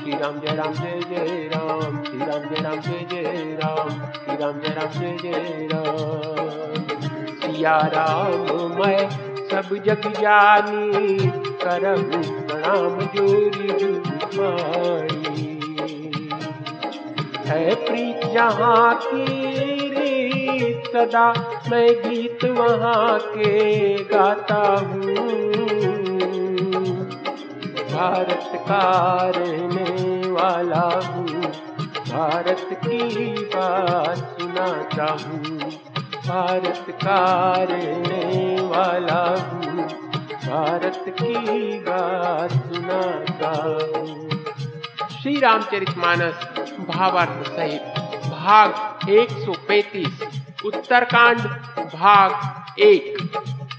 श्री राम जय राम जय जय राम श्री राम जय राम जय जय राम श्री राम जय राम जय जय राम सिया राम मैं सब जग जानी करहु प्रणाम जोरी है प्रीत जहाँ की सदा मैं गीत वहाँ के गाता हूँ। भारत का वाला हूँ। भारत की बात सुनाता हूँ भारत का वाला हूँ। भारत की बात सुनाता हूँ श्री रामचरितमानस भावार्थ सहित भाग 135 उत्तरकांड भाग एक,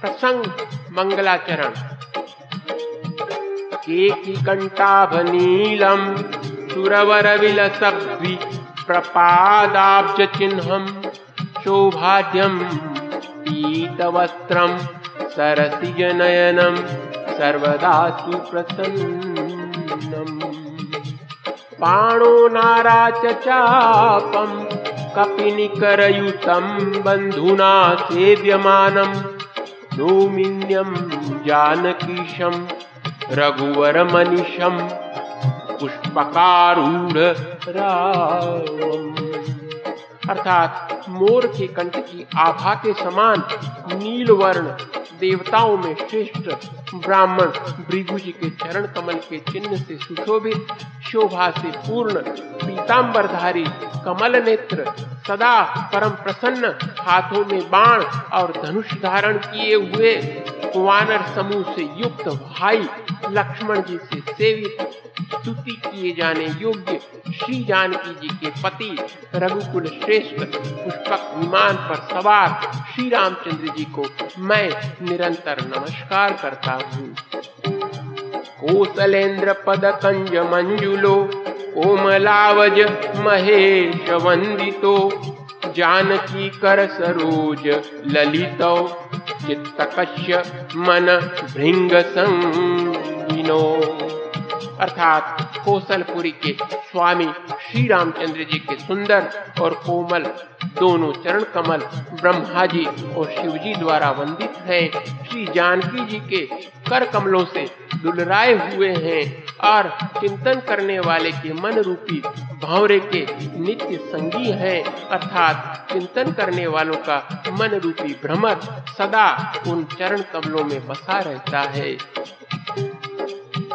प्रसंग मंगलाचरण। केकी सुरवरविलसब्धि पीत शोभाद्यं पीतवस्त्रं सरसिजनयनं सर्वदा सुप्रसन्नम् पाणो नाराचचापं बंधुना बन्धुना सेव्यमानं जानकीशम रघुवर मनीषम पुष्पकारूढ़ अर्थात मोर के कंठ की आभा के समान नील वर्ण देवताओं में श्रेष्ठ ब्राह्मण भृगु जी के चरण कमल के चिन्ह से सुशोभित, शोभा से पूर्ण पीताम्बरधारी कमल नेत्र सदा परम प्रसन्न हाथों में बाण और धनुष धारण किए हुए वानर समूह से युक्त भाई लक्ष्मण जी से सेवित स्तुति किए जाने योग्य श्री जानकी जी के पति रघुकुल श्रेष्ठ पुष्पक विमान पर सवार श्री रामचंद्र जी को मैं निरंतर नमस्कार करता हूँ। कोसलेन्द्र पद कंज मंजुलो, कोमलावज महेश वंदितो, जानकी कर सरोज ललितो, चित्तकश्य मन भृंग संगिनो। अर्थात कौशलपुरी के स्वामी श्री रामचंद्र जी के सुंदर और कोमल, दोनों चरण कमल ब्रह्मा जी और शिव जी द्वारा वंदित हैं। श्री जानकी जी के कर कमलों से दुलराए हुए हैं और चिंतन करने वाले के मन रूपी भावरे के नित्य संगी हैं। अर्थात चिंतन करने वालों का मन रूपी भ्रमर सदा उन चरण कमलों में बसा रहता है।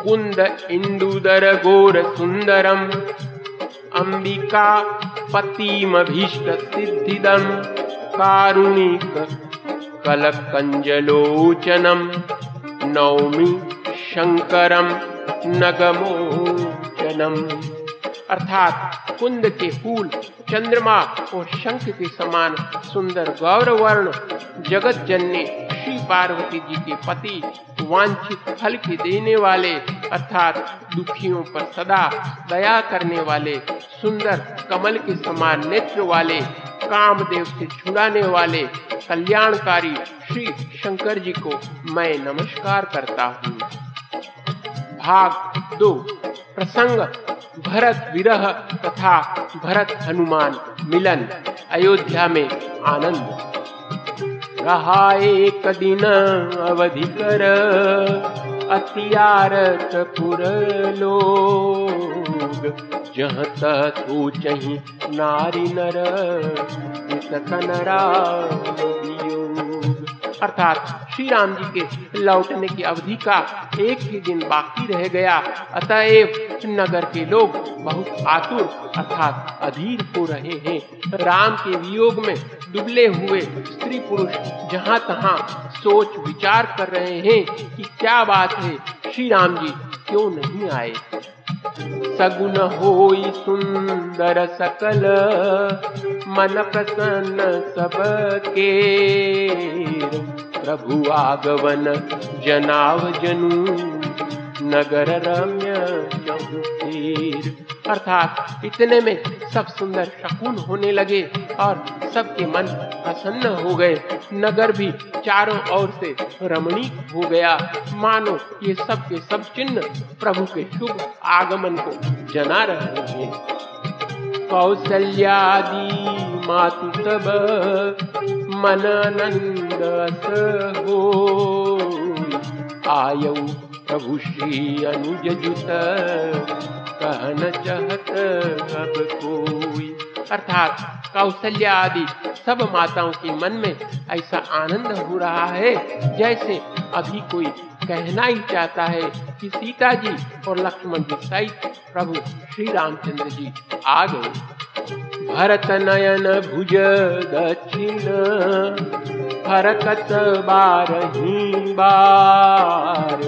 कुंद इंदुदर गोर सुंदरम अंबिका पतिमभीष्ट सिद्धिदम कारुणिक कलकंजलोचनम नौमी शंकरम नगमोचनम। अर्थात कुंद के फूल, चंद्रमा और शंख के समान सुंदर गौरवर्ण जगत जननी श्री पार्वती जी के पति वांछित फल के देने वाले, अर्थात दुखियों पर सदा दया करने वाले, सुंदर कमल के समान नेत्र वाले, कामदेव से छुड़ाने वाले, कल्याणकारी श्री शंकर जी को मैं नमस्कार करता हूँ। भाग दो, प्रसंग, भरत विरह तथा भरत हनुमान मिलन, अयोध्या में आनंद। रहा एक दिन अवधि कर अतियारत पुर लोग। जह चही नारी नर अर्थात श्री राम जी के लौटने की अवधि का एक ही दिन बाकी रह गया। अतएव नगर के लोग बहुत आतुर अर्थात अधीर हो रहे हैं। राम के वियोग में दुबले हुए स्त्री पुरुष जहाँ तहाँ सोच विचार कर रहे हैं कि क्या बात है श्री राम जी क्यों नहीं आए? सगुन होई सुंदर सकल मन प्रसन्न सबके प्रभु आगवन जनाव जनु नगर रम्य अर्थात इतने में सब सुंदर शकुन होने लगे और सबके मन प्रसन्न हो गए। नगर भी चारों ओर से रमणीक हो गया। मानो ये सब के सब चिन्ह प्रभु के शुभ आगमन को जना रहे हैं। कौशल्यादि मातु सब मन नंद हो आयु प्रभु श्री अनुज जुत कहन चहत अब कोई। अर्थात कौशल्या आदि सब माताओं के मन में ऐसा आनंद हो रहा है, जैसे अभी कोई कहना ही चाहता है कि सीता जी और लक्ष्मण जी सहित प्रभु श्री रामचंद्र जी आ गए। भरत नयन भुज दक्षिण फरकत बारही बार।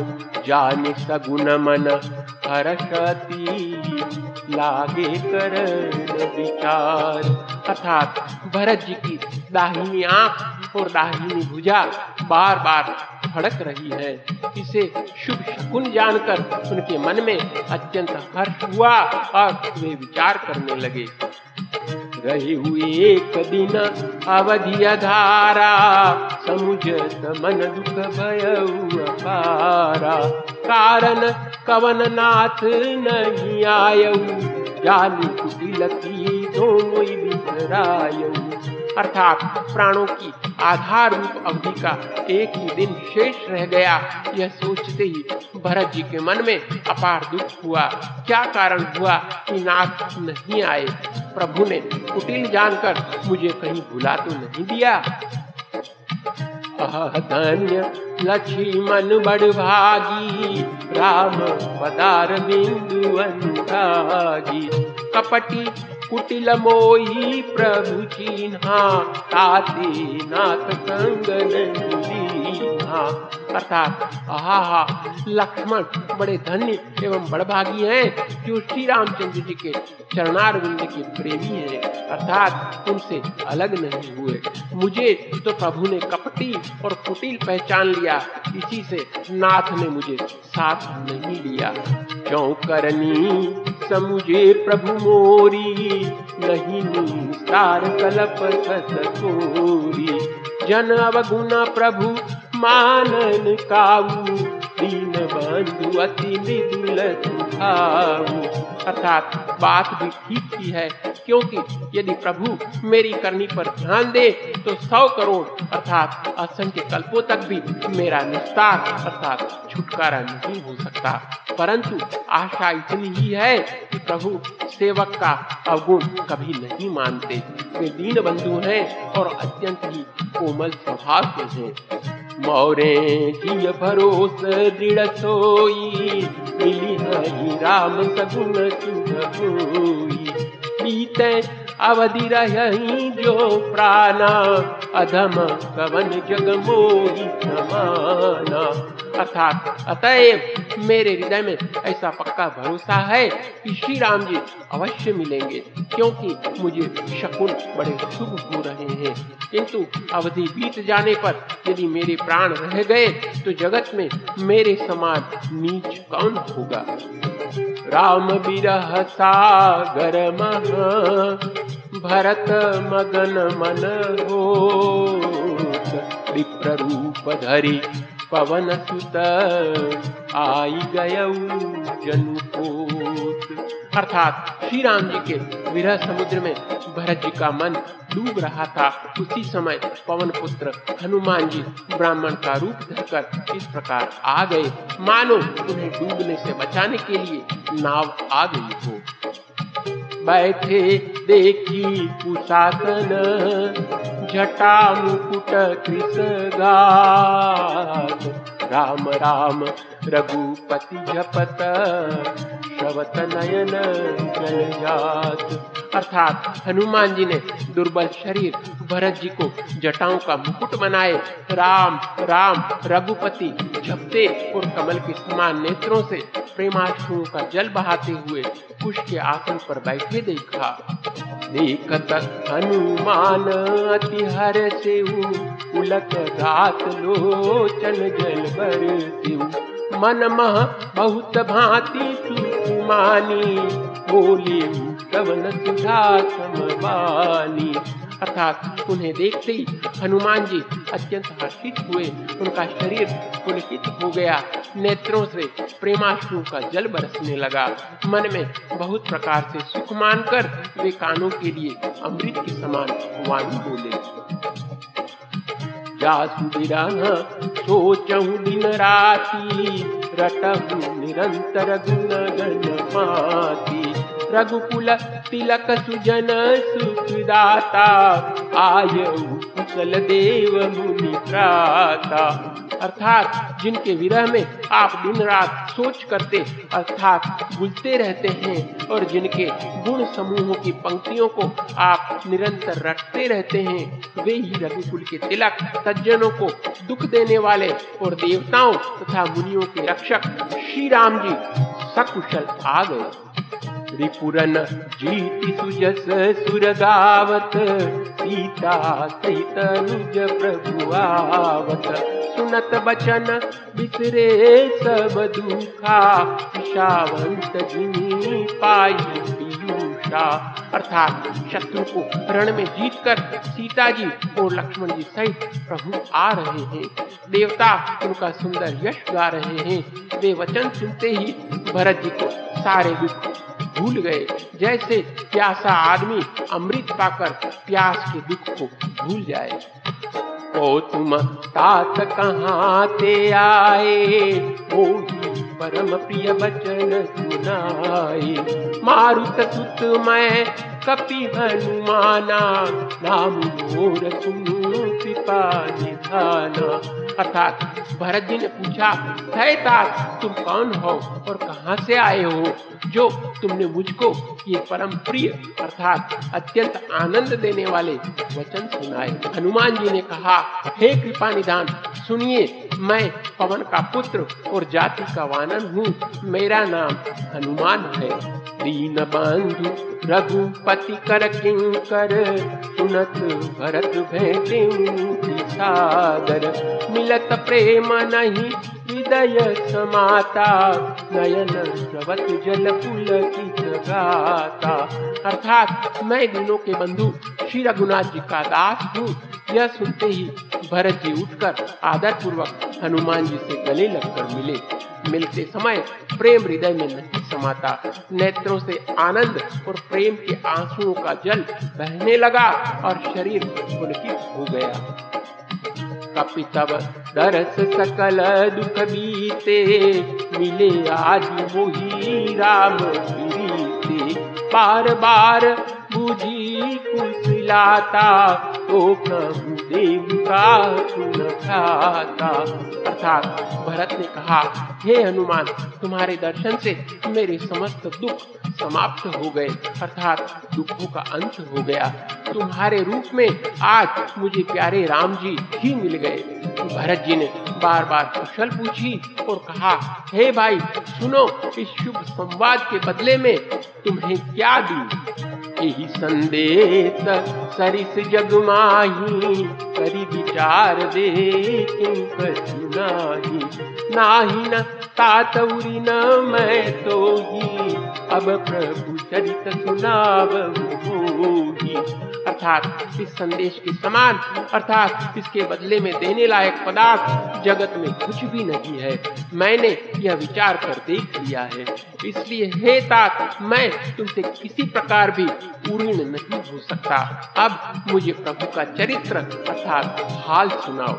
जान सगुन मन हर्षती लागे कर विचार। अर्थात भरत जी की दाहिनी आँख और दाहिनी भुजा बार बार फड़क रही है। इसे शुभ शकुन जानकर उनके मन में अत्यंत हर्ष हुआ और वे विचार करने लगे। रही हुई एक दिन अवधि धारा, समुझत मन दुख भय पारा। कारण कवन नाथ नहीं आयऊ जाली कुटिल की दो बिसरायऊ अर्थात प्राणों की आधार रूप अवधि का एक ही दिन शेष रह गया। यह सोचते ही भरत जी के मन में अपार दुख हुआ। क्या कारण हुआ कि नाथ नहीं आए? प्रभु ने कुटिल जानकर मुझे कहीं भुला तो नहीं दिया। धन्य लक्ष्मण बड़ भागी। राम पदार बिंदु अनुरागी कपटी कुटिल मोही प्रभु चिन्हा ताते नाथ संग लीहा अर्थात, आहा लक्ष्मण बड़े धन्य एवं बड़भागी हैं जो श्री रामचंद्र जी के चरणारविंद के प्रेमी हैं, अर्थात उनसे अलग नहीं हुए। मुझे तो प्रभु ने कपटी और कुटिल पहचान लिया, इसी से नाथ ने मुझे साथ नहीं लिया। क्यों करनी समुझे प्रभु मोरी, नहीं कलप सतोरी जन अवगुण प्रभु मानन काऊ दीन बंधु अति मृदुल अर्थात बात भी ठीक की है, क्योंकि यदि प्रभु मेरी करनी पर ध्यान दे तो सौ करोड़ अर्थात असंख्य कल्पों तक भी मेरा निस्तार अर्थात छुटकारा नहीं हो सकता। परंतु आशा इतनी ही है कि प्रभु सेवक का अवगुण कभी नहीं मानते। वे दीन बंधु हैं और अत्यंत ही कोमल स्वभाव के हैं। मोरे जिय भरोस, दृढ़ सोई, मिली हरि राम सगुन सुन बीते अवधि रही जो प्राणा, अधम कवन जग मोही समाना अर्थात, अतएव मेरे हृदय में ऐसा पक्का भरोसा है कि श्री राम जी अवश्य मिलेंगे, क्योंकि मुझे शकुन बड़े शुभ हो रहे हैं। किंतु अवधि बीत जाने पर यदि मेरे प्राण रह गए तो जगत में मेरे समान नीच कौन होगा? राम बिरह सागर महा भरत मगन मन हो रूप धरी पवन सुत। आई गय अर्थात श्री राम जी के विरह समुद्र में भरत जी का मन डूब रहा था। उसी समय पवन पुत्र हनुमान जी ब्राह्मण का रूप धरकर इस प्रकार आ गए। मानो उन्हें डूबने से बचाने के लिए नाव आ गई हो। बैठे देखी कुशासन जटा मुकुट गात राम राम रघुपति जपत श्रवत नयन जल जात अर्थात हनुमान जी ने दुर्बल शरीर भरत जी को जटाओं का मुकुट बनाए। राम राम, रघुपति झपते और कमल के समान नेत्रों से प्रेमाश्रुओं का जल बहाते हुए कुश के आसन पर बैठे देखा। देखत हनुमान अति हर से उलक रात लोचन जल बर मन मह बहुत भांति सुमानी बोले श्रवण सुधा समवानी अर्थात उन्हें देखते ही हनुमान जी अत्यंत हर्षित हुए। उनका शरीर पुलकित हो गया। नेत्रों से प्रेमाश्रु का जल बरसने लगा। मन में बहुत प्रकार से सुख मानकर वे कानों के लिए अमृत के समान वाणी बोले। जासु बिरह सोचहु दिन राति रटहु निरंतर गुण गण माती रघुकुल तिलक सुजन सुखदाता आय कुशल देव मुनि प्राता। अर्थात जिनके विरह में आप दिन रात सोच करते, अर्थात बुझते रहते हैं और जिनके गुण समूहों की पंक्तियों को आप निरंतर रटते रहते हैं, वे ही रघुकुल के तिलक, सज्जनों को दुख देने वाले और देवताओं तथा मुनियों के रक्षक श्री राम जी सकुशल आ गए। रिपुरन जीति सुजस सुर गावत सीता सहित अनुज प्रभु आवत। सुनत बचन बिसरे सब दुखा, विषावंत जिनी पाई पीयूषा अर्थात शत्रु को रण में जीतकर सीता जी और लक्ष्मण जी सहित प्रभु आ रहे हैं। देवता उनका सुंदर यश गा रहे हैं। वे वचन सुनते ही भरत जी को सारे दुख भूल गए। जैसे प्यासा आदमी अमृत पाकर प्यास के दुख को भूल जाए। ओ तुम तात कहाँ ते आए? ओ परम प्रिय बचन सुनाए। मारुत सुत मैं कपि हनुमाना नाम मोर सुनु कृपा निधाना अर्थात भरत जी ने पूछा, है तात तुम कौन हो और कहाँ से आए हो? जो तुमने मुझको ये परम प्रिय अर्थात अत्यंत आनंद देने वाले वचन सुनाए। हनुमान जी ने कहा, हे कृपा निधान सुनिए मैं पवन का पुत्र और जाति का वानन हूँ। मेरा नाम हनुमान है। दीन बंधु, रघुपति कर किंकर सुनत भरत भेटे सागर। मिलत प्रेम नहीं, हृदय समाता। नयन स्रवत जल पुल की गाता अर्थात मैं दिनों के बंधु श्री रघुनाथ जी का दास हूँ। यह सुनते ही भरत जी उठकर आदर पूर्वक हनुमान जी से गले लगकर मिले। मिलते समय प्रेम हृदय में नहीं समाता। नेत्रों से आनंद और प्रेम के आंसुओं का जल बहने लगा और शरीर पुलकित हो गया। कपितव दरस सकल दुख बीते, मिले आज मोही राम बीते। बार बार बुझी कुशलाता तो प्रभु देव का अर्थात भरत ने कहा, हे हनुमान, तुम्हारे दर्शन से मेरे समस्त दुख समाप्त हो गए। अर्थात दुखों का अंत हो गया। तुम्हारे रूप में आज मुझे प्यारे राम जी ही मिल गए। भरत जी ने बार बार कुशल पूछी और कहा, हे hey भाई, सुनो, इस शुभ संवाद के बदले में तुम्हें क्या दी? यही संदेश सरिस जग माही, करी विचार दे नाही। नाही न तातौरी न मैं तो ही अब प्रभु चरित सुनाव अर्थात इस संदेश के समान, अर्थात इसके बदले में देने लायक पदार्थ जगत में कुछ भी नहीं है। मैंने यह विचार कर देख लिया है। इसलिए हे तात, मैं तुमसे किसी प्रकार भी पूर्ण नहीं हो सकता। अब मुझे प्रभु का चरित्र, अर्थात हाल सुनाओ।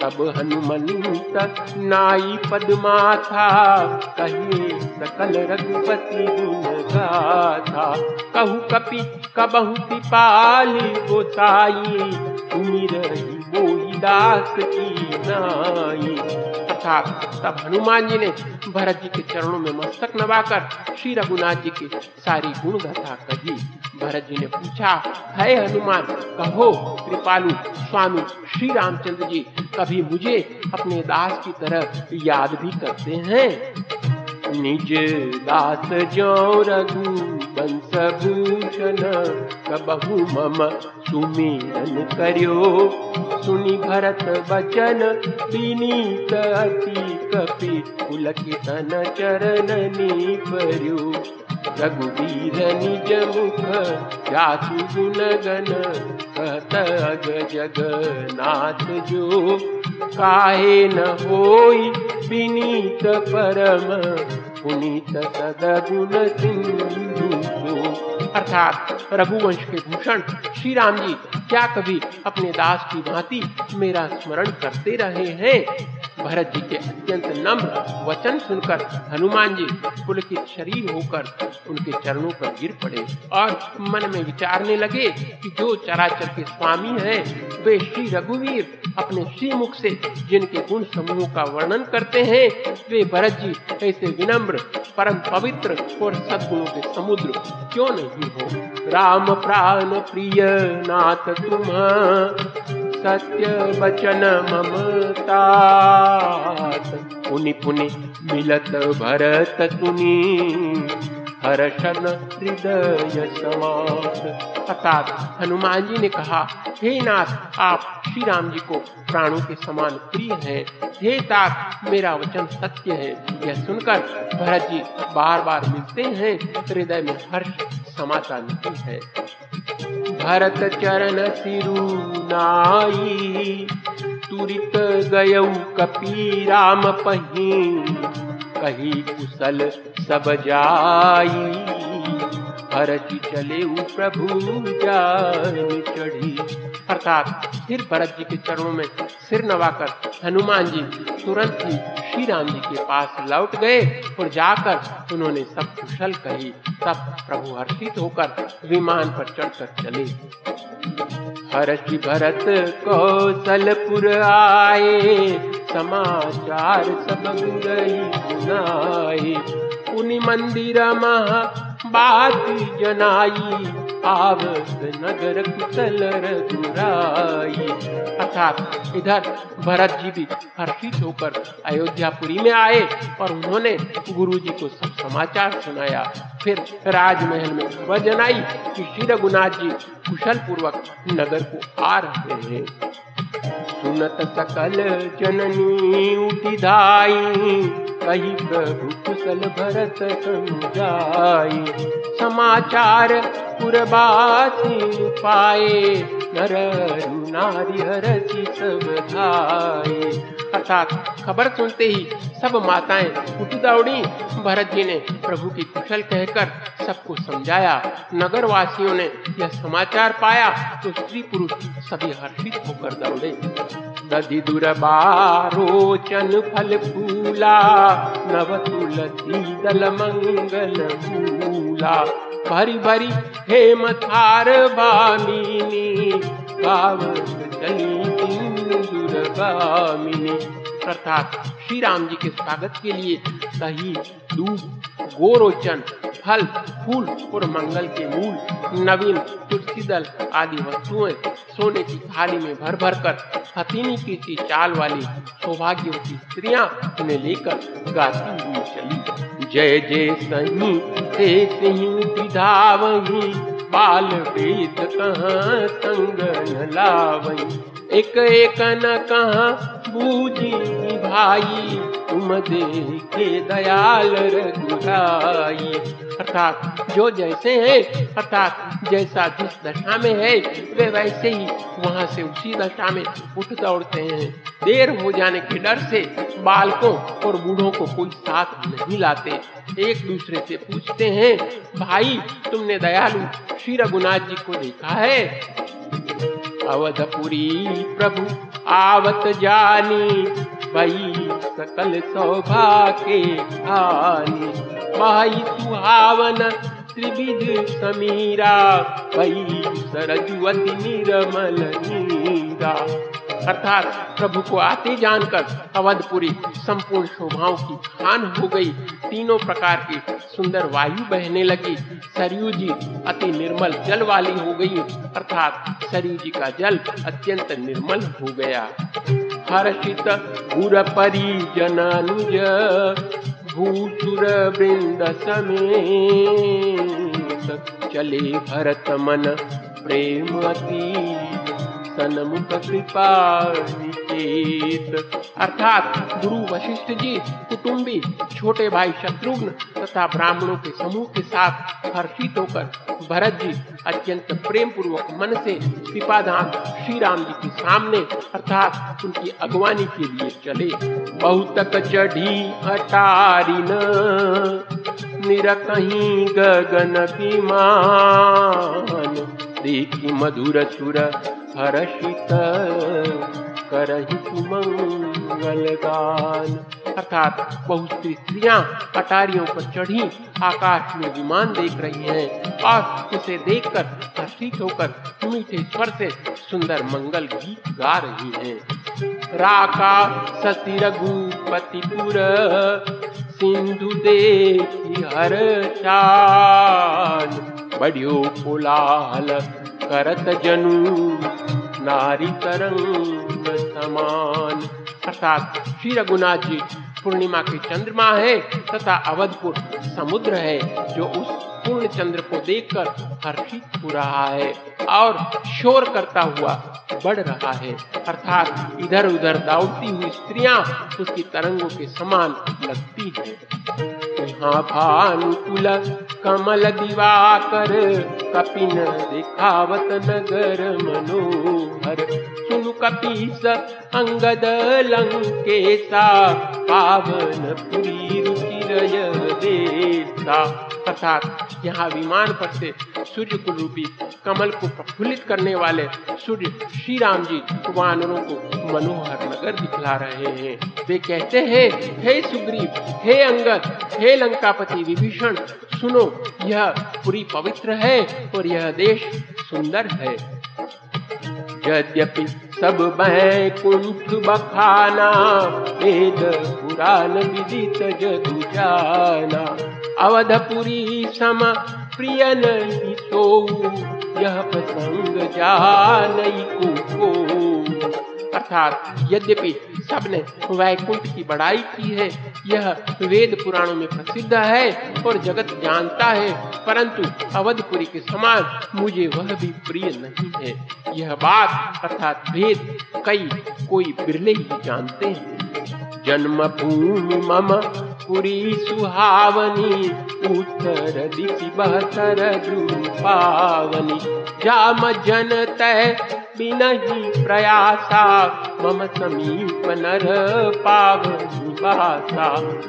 तब हनुमंत नाई पदमा था कहे सकल रघुपति गुण गाथा। कहू कपि कबहु पिपाली गोसाई रही मोही दास की नाई। अर्थात तब हनुमान जी ने भरत जी के चरणों में मस्तक नवाकर श्री रघुनाथ जी की सारी गुण गाथा कही। भरत जी ने पूछा, है हनुमान, कहो, कृपालु स्वामी श्री रामचंद्र जी, कभी मुझे अपने दास की तरह याद भी करते हैं? निज दास जो रघु बंस कबहु मम सुमिरन करियो। सुनि भरत बचन, विनीत अति कपि पुलकितन चरणनी पर्यो रघुवीर निज मुख जासु गुण गण कहत अग जगन्नाथ जो। काहे न होई विनीत परम, पुनीत सदगुण सिंधु। अर्थात रघुवंश के भूषण श्री राम जी क्या कभी अपने दास की भांति मेरा स्मरण करते रहे हैं? भरत जी के अत्यंत नम्र वचन सुनकर हनुमान जी पुलकित शरीर होकर उनके चरणों पर गिर पड़े और मन में विचारने लगे कि जो चराचर के स्वामी हैं, वे श्री रघुवीर अपने श्री मुख से जिनके गुण समूह का वर्णन करते हैं, वे भरत जी ऐसे विनम्र, परम पवित्र और सद्गुणों के समुद्र क्यों नहीं हो? राम प्राण प्रिय नाथ तुम, सत्य वचन ममतात पुनि पुनि मिलत भरत तुनि। हर्षण हृदय समात अर्थात हनुमान जी ने कहा, हे नाथ, आप श्री राम जी को प्राणों के समान प्रिय हैं। हे तात मेरा वचन सत्य है। यह सुनकर भरत जी बार बार मिलते हैं। हृदय में हर्ष समाता नहीं है। भरत चरण सिरु नाई। तुरित गयऊ कपी राम पही कही कुशल सब जाई। भरत चले प्रभु जान चढ़ी। अर्थात फिर भरत जी के चरणों में सिर नवाकर हनुमान जी तुरंत ही श्री राम जी के पास लौट गए और जाकर उन्होंने सब कुशल कही। तब प्रभु हर्षित होकर विमान पर चढ़कर चले। हर्षि भरत कौशलपुर आए, समाचार सब सुनाए। उनि मंदिर महा बात जनाई, आवत नगर कुशल रघुराई। अर्थात इधर भरत जी भी हर्षित होकर अयोध्यापुरी में आए और उन्होंने गुरु जी को सब समाचार सुनाया। फिर राजमहल में खबर जनाई कि श्री रघुनाथ जी कुशल पूर्वक नगर को आ रहे हैं। सुनत सकल जननी उठी धाई। कही प्रभु कुशल भरत समझाई। समाचार पुरबासी पाए नर नारी हरसी सब धाये अर्थात खबर सुनते ही सब माताएँ उठ दौड़ी भरत जी ने प्रभु की कुशल कहकर सबको समझाया। नगर वासियों ने यह समाचार पाया तो स्त्री पुरुष सभी हर्षित होकर दौड़े। दधि दुर्बारोचन फल फूला, नव तुलसी दल मंगल मूला भरी भरी हेम थार बामिनी गावत चली दुर्गामिनी अर्थात श्री राम जी के स्वागत के लिए दही दूध गोरोचन, फल, फूल और मंगल के मूल, नवीन तुलसी दल आदि वस्तुएँ सोने की थाली में भर भर कर हथीनी की चाल वाली सौभाग्यवती स्त्रियाँ उन्हें लेकर गाती हुई चली। जय जय सही से बाल वेद कहाँ संग लावही। एक एक न कहा बूझी भाई, तुम देखे दयाल रघुराई। अर्थात जो जैसे हैं, अर्थात जैसा जिस दशा में है, वे वैसे ही वहाँ से उसी दशा में उठ दौड़ते हैं। देर हो जाने के डर से बालकों और बूढ़ों को कोई साथ नहीं लाते। एक दूसरे से पूछते हैं, भाई, तुमने दयालु श्री रघुनाथ जी को देखा है? अवधपुरी प्रभु, आवत जानी भई सकल सौभाग्य आनी भाई सुहावन त्रिविध समीरा भई सरजुवती निर्मल नीरा। अर्थात प्रभु को आते जानकर अवधपुरी संपूर्ण शोभाओं की खान हो गई। तीनों प्रकार की सुंदर वायु बहने लगी। सरयू जी अति निर्मल जल वाली हो गई। अर्थात सरयू जी का जल अत्यंत निर्मल हो गया। हर्षित गुर परिजन अनुज भूसुर वृंद समेत चले भरत मन प्रेम अति सन्मुख कृपा निकेत अर्थात गुरु वशिष्ठ जी, कुटुंबी, छोटे भाई शत्रुघ्न तथा ब्राह्मणों के समूह के साथ हर्षित होकर भरत जी अत्यंत प्रेम पूर्वक मन से कृपाधाम श्री राम जी के सामने, अर्थात उनकी अगवानी के लिए चले। बहुतक चढ़ी हटारिन निर कहीं गगन विमान देखी मधुर सुर हर्षित करही गान। अर्थात बहुत सी स्त्रियाँ अटारियों पर चढ़ी, आकाश में विमान देख रही हैं। और उसे देखकर हर्षित होकर मीठे स्वर से सुंदर मंगल गीत गा रही हैं। राका सती रघुपतिपुर, सिंधु देखी हर चाल बढ़ियो कोलाहल करत जनु नारी तरंग समान। अर्थात श्री रघुनाथ जी पूर्णिमा के चंद्रमा है, तथा अवधपुर समुद्र है, जो उस पूर्ण चंद्र को देखकर हर्षित हो रहा है और शोर करता हुआ बढ़ रहा है। अर्थात इधर उधर दौड़ती हुई स्त्रियाँ उसकी तरंगों के समान लगती हैं। यहाँ भानुकुल कमल दिवाकर, कपिन दिखावत नगर मनोहर। सुनु कपीस अंगद लंकेशा पावन पुरी रुचिरय देसा। अर्थात यहाँ विमान पर से सूर्य को रूपी कमल को प्रफुल्लित करने वाले सूर्य श्री राम जी वानरों को मनोहर नगर दिखला रहे हैं। वे कहते हैं, हे सुग्रीव, हे अंगद, हे लंकापति विभीषण, सुनो, यह पूरी पवित्र है और यह देश सुंदर है। यद्यपि सब बैकुंठ बखाना, वेद पुराण विदित जगु जाना अवधपुरी सम प्रिय नहीं सो यह प्रसंग जानई को अर्थात यद्यपि सबने वैकुंठ की बड़ाई की है, यह वेद पुराणों में प्रसिद्ध है और जगत जानता है, परंतु अवधपुरी के समान मुझे वह भी प्रिय नहीं है। यह बात, अर्थात भेद, कई, कोई बिरले ही जानते हैं। जन्म भूमि मम पुरी सुहावनी उत्तर दिशि बहतर रूपावनी जाम जन तय प्रयासा। मम समीप नर पावनी भाषा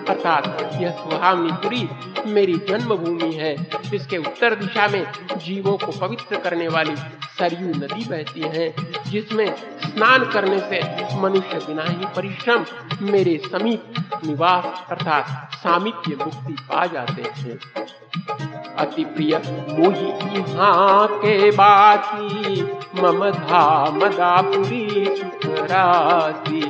अर्थात यह सुहावनीपुरी मेरी जन्मभूमि है। इसके उत्तर दिशा में जीवों को पवित्र करने वाली सरयू नदी बहती है, जिसमें स्नान करने से मनुष्य बिना ही परिश्रम मेरे समीप निवास अर्थात सामीप्य मुक्ति पा जाते हैं। अति प्रिय मोहि यहाँ के बाकी मम धाम दापुरी सुखराती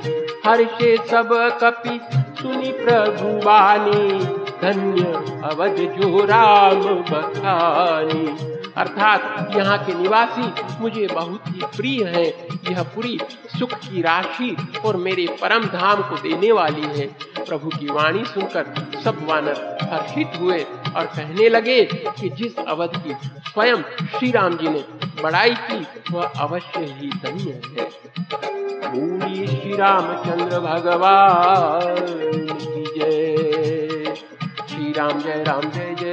हर्षे सब कपि सुनि प्रभु वाणी, धन्य अवध जो राम बखानी। अर्थात यहाँ के निवासी मुझे बहुत ही प्रिय है। यह पूरी सुख की राशि और मेरे परम धाम को देने वाली है। प्रभु की वाणी सुनकर सब वानर हर्षित हुए और कहने लगे कि जिस अवध की स्वयं श्री राम जी ने बड़ाई की, वह अवश्य ही धन्य है। बोलिए श्री रामचंद्र भगवान जय। श्री राम जय राम जय जय।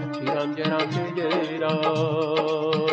Jai Ram Jai Ram